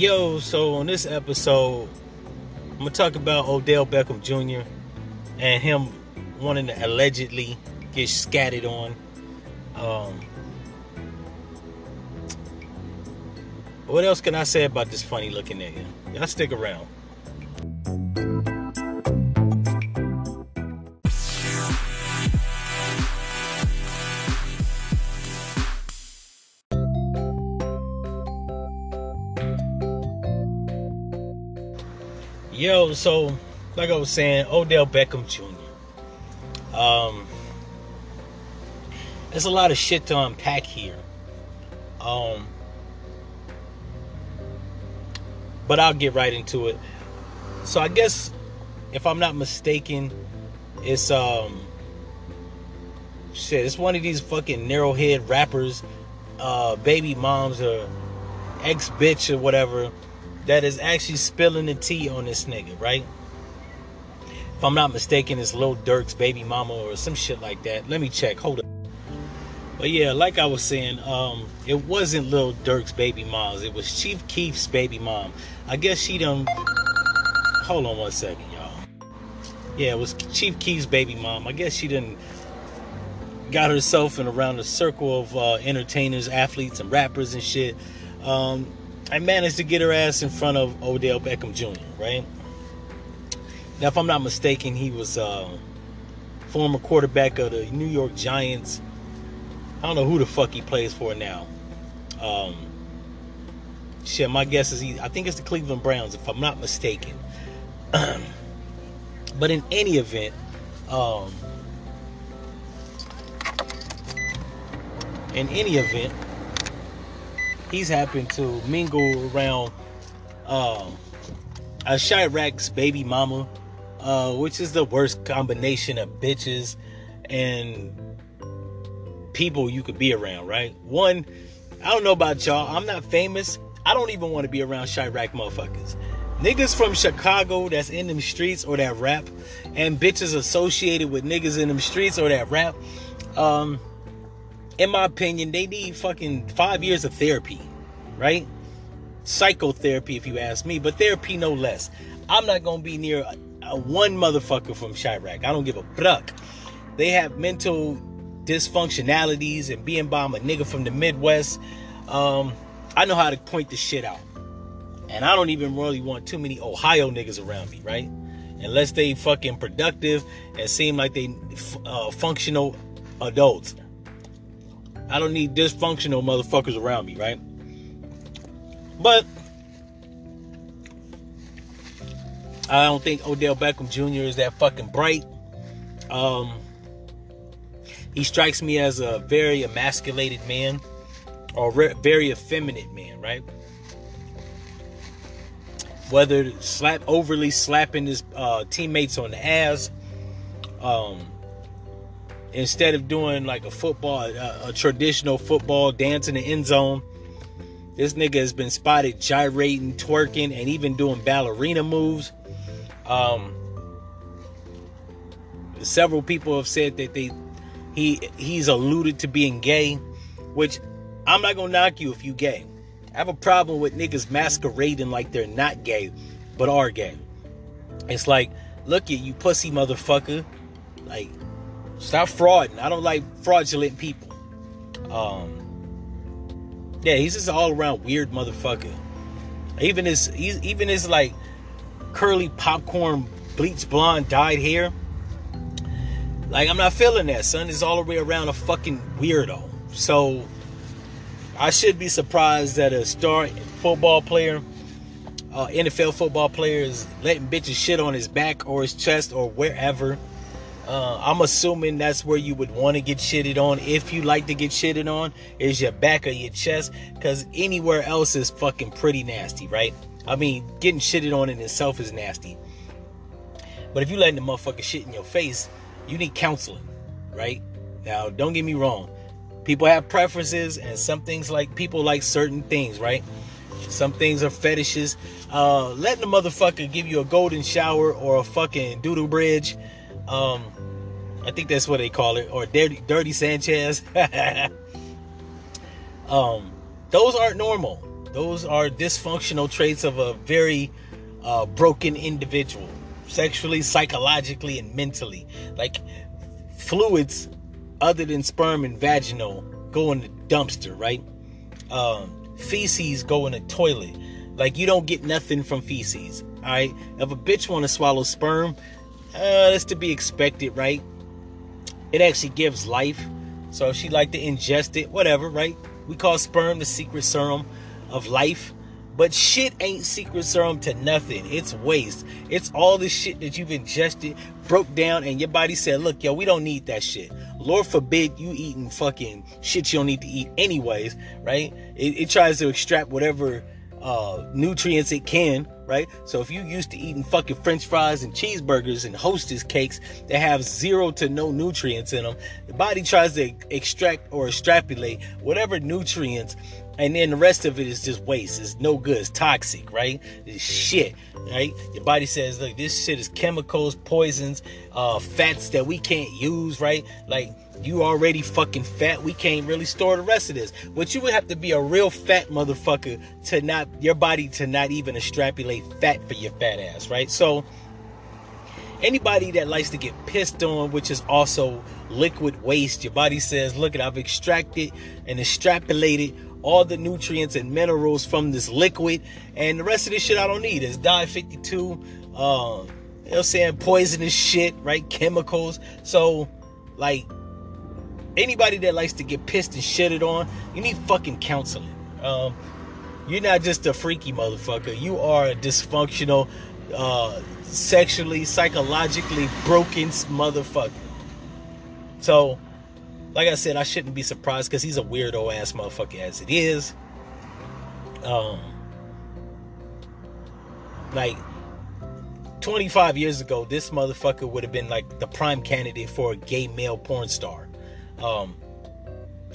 Yo, so on this episode, I'm gonna talk about Odell Beckham Jr. and him wanting to allegedly get scattered on. Um, what else can I say about this funny looking nigga? Y'all stick around. Yo, so like I was saying, Odell Beckham Jr. Um, there's a lot of shit to unpack here. Um, but I'll get right into it. So I guess if I'm not mistaken, it's um shit, it's one of these fucking narrowhead rappers, uh, baby moms or ex bitch or whatever that is actually spilling the tea on this nigga, right? If I'm not mistaken, it's Lil Durk's baby mama or some shit like that. Let me check. Hold up. But yeah, like I was saying, um, it wasn't Lil Durk's baby mom's. It was Chief Keef's baby mom. I guess she done. Hold on one second, y'all. Yeah, it was Chief Keef's baby mom. I guess she done got herself in around a circle of uh, entertainers, athletes, and rappers and shit. Um, I managed to get her ass in front of Odell Beckham Jr., right? Now, if I'm not mistaken, he was uh, former quarterback of the New York Giants. I don't know who the fuck he plays for now. Um, shit, my guess is he. I think it's the Cleveland Browns, if I'm not mistaken. but in any event, um, in any event, he's happened to mingle around um, a Chiraq's baby mama, uh, which is the worst combination of bitches and people you could be around, right? One, I don't know about y'all. I'm not famous. I don't even want to be around Chiraq motherfuckers. Niggas from Chicago that's in them streets or that rap, and bitches associated with niggas in them streets or that rap. Um, in my opinion, they need fucking five years of therapy, right? Psychotherapy, if you ask me, but therapy no less. I'm not gonna be near a, a one motherfucker from Chiraq. I don't give a fuck. They have mental dysfunctionalities and being by a nigga from the Midwest. Um, I know how to point the shit out. And I don't even really want too many Ohio niggas around me, right? Unless they fucking productive and seem like they uh, functional adults. I don't need dysfunctional motherfuckers around me, right? But I don't think Odell Beckham Jr. is that fucking bright. Um, he strikes me as a very emasculated man or re- very effeminate man, right? Whether slap overly slapping his uh, teammates on the ass, um, instead of doing like a football, a, a traditional football dance in the end zone, this nigga has been spotted gyrating, twerking, and even doing ballerina moves. Um, several people have said that they he he's alluded to being gay, which I'm not gonna knock you if you gay. I have a problem with niggas masquerading like they're not gay, but are gay. It's like, look at you pussy motherfucker. Like, Stop frauding. I don't like fraudulent people. Um, yeah, he's just all around weird motherfucker. Even his, even his like curly popcorn bleach blonde dyed hair. Like I'm not feeling that, son. It's all the way around a fucking weirdo. So I should be surprised that a star football player, uh, NFL football player, is letting bitches shit on his back or his chest or wherever. Uh, I'm assuming that's where you would want to get shitted on if you like to get shitted on is your back or your chest because anywhere else is fucking pretty nasty, right? I mean, getting shitted on in itself is nasty. But if you letting the motherfucker shit in your face, you need counseling, right? Now, don't get me wrong. People have preferences, and some things like people like certain things, right? Some things are fetishes. Uh, letting the motherfucker give you a golden shower or a fucking doodle bridge um, I think that's what they call it, or Dirty, Dirty Sanchez. um, those aren't normal. Those are dysfunctional traits of a very uh, broken individual, sexually, psychologically, and mentally. Like fluids other than sperm and vaginal go in the dumpster, right? Um, feces go in the toilet. Like you don't get nothing from feces. All right. If a bitch want to swallow sperm, uh, that's to be expected, right? It actually gives life. So if she like to ingest it, whatever, right? We call sperm the secret serum of life. But shit ain't secret serum to nothing. It's waste. It's all the shit that you've ingested, broke down, and your body said, look, yo, we don't need that shit. Lord forbid you eating fucking shit you don't need to eat anyways, right? It, it tries to extract whatever uh, nutrients it can, right? So if you used to eating fucking french fries and cheeseburgers and hostess cakes that have zero to no nutrients in them, the body tries to extract or extrapolate whatever nutrients and then the rest of it is just waste. It's no good. It's toxic, right? It's shit, right? Your body says, look, this shit is chemicals, poisons, uh, fats that we can't use, right? Like you already fucking fat. We can't really store the rest of this. But you would have to be a real fat motherfucker to not your body to not even extrapolate fat for your fat ass, right? So anybody that likes to get pissed on, which is also liquid waste, your body says, look, at I've extracted and extrapolated all the nutrients and minerals from this liquid, and the rest of this shit I don't need. It's dye 52, um, you know what I'm saying, poisonous shit, right? Chemicals. So, like, anybody that likes to get pissed and shitted on, you need fucking counseling. Um, you're not just a freaky motherfucker. You are a dysfunctional, uh, sexually, psychologically broken motherfucker. So, like I said, I shouldn't be surprised because he's a weirdo ass motherfucker as it is. Um, like 25 years ago, this motherfucker would have been like the prime candidate for a gay male porn star. Um,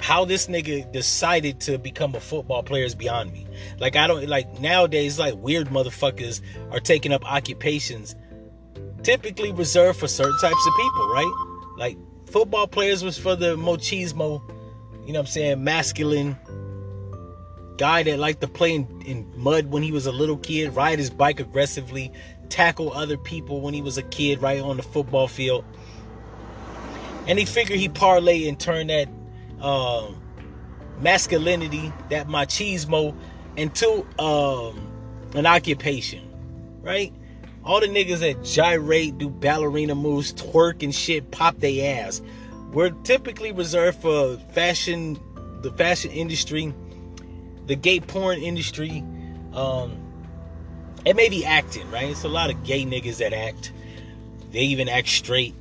how this nigga decided to become a football player is beyond me. Like I don't like nowadays like weird motherfuckers are taking up occupations typically reserved for certain types of people, right? Like football players was for the machismo, you know what I'm saying, masculine guy that liked to play in, in mud when he was a little kid, ride his bike aggressively, tackle other people when he was a kid right on the football field. And he figured he parlay and turn that um, masculinity, that machismo, into um, an occupation, right? All the niggas that gyrate, do ballerina moves, twerk and shit, pop their ass. We're typically reserved for fashion, the fashion industry, the gay porn industry, um, and maybe acting, right? It's a lot of gay niggas that act. They even act straight.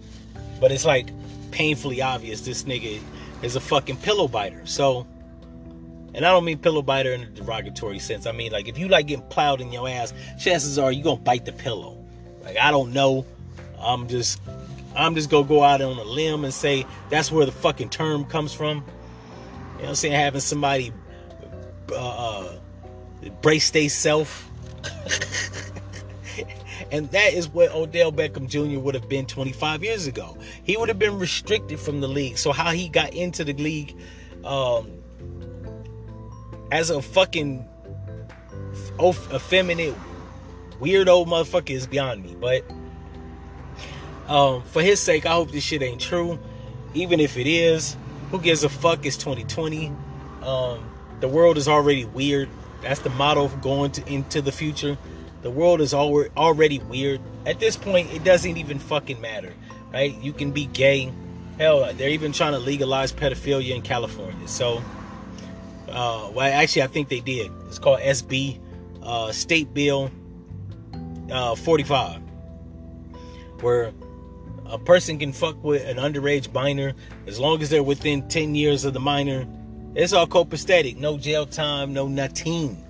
But it's like painfully obvious this nigga is a fucking pillow biter. So, and I don't mean pillow biter in a derogatory sense. I mean like if you like getting plowed in your ass, chances are you gonna bite the pillow. Like I don't know. I'm just I'm just gonna go out on a limb and say that's where the fucking term comes from. You know what I'm saying? Having somebody uh, uh brace they self. and that is what Odell Beckham Jr. would have been 25 years ago. He would have been restricted from the league. So how he got into the league um, as a fucking effeminate weirdo motherfucker is beyond me. But um, for his sake, I hope this shit ain't true. Even if it is, who gives a fuck? It's 2020. Um, the world is already weird. That's the motto going to, into the future. The world is already weird. At this point, it doesn't even fucking matter, right? You can be gay. Hell, they're even trying to legalize pedophilia in California. So, uh, well, actually, I think they did. It's called SB, uh, State Bill uh, 45, where a person can fuck with an underage minor as long as they're within 10 years of the minor. It's all copacetic, no jail time, no nothing.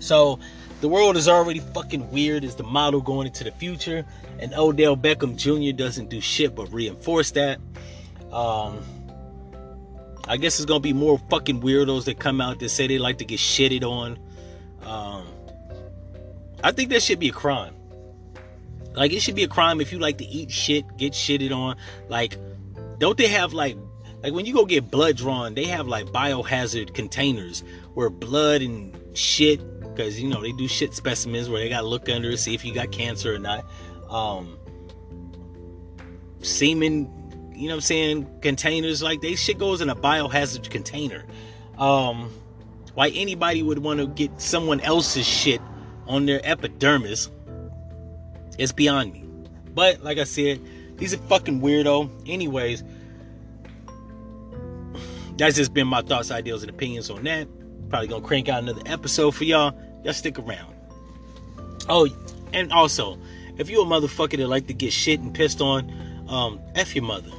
So the world is already fucking weird is the model going into the future, and Odell Beckham Jr. doesn't do shit but reinforce that. Um, I guess it's gonna be more fucking weirdos that come out that say they like to get shitted on. Um, I think that should be a crime. Like it should be a crime if you like to eat shit, get shitted on. Like, don't they have like Like when you go get blood drawn, they have like biohazard containers where blood and shit, because you know they do shit specimens where they gotta look under it, see if you got cancer or not. Um, semen, you know what I'm saying, containers like they shit goes in a biohazard container. Um, why anybody would want to get someone else's shit on their epidermis is beyond me. But like I said, he's a fucking weirdo. Anyways, that's just been my thoughts, ideals, and opinions on that. Probably gonna crank out another episode for y'all. Y'all stick around. Oh, and also, if you a motherfucker that like to get shit and pissed on, um, F your mother.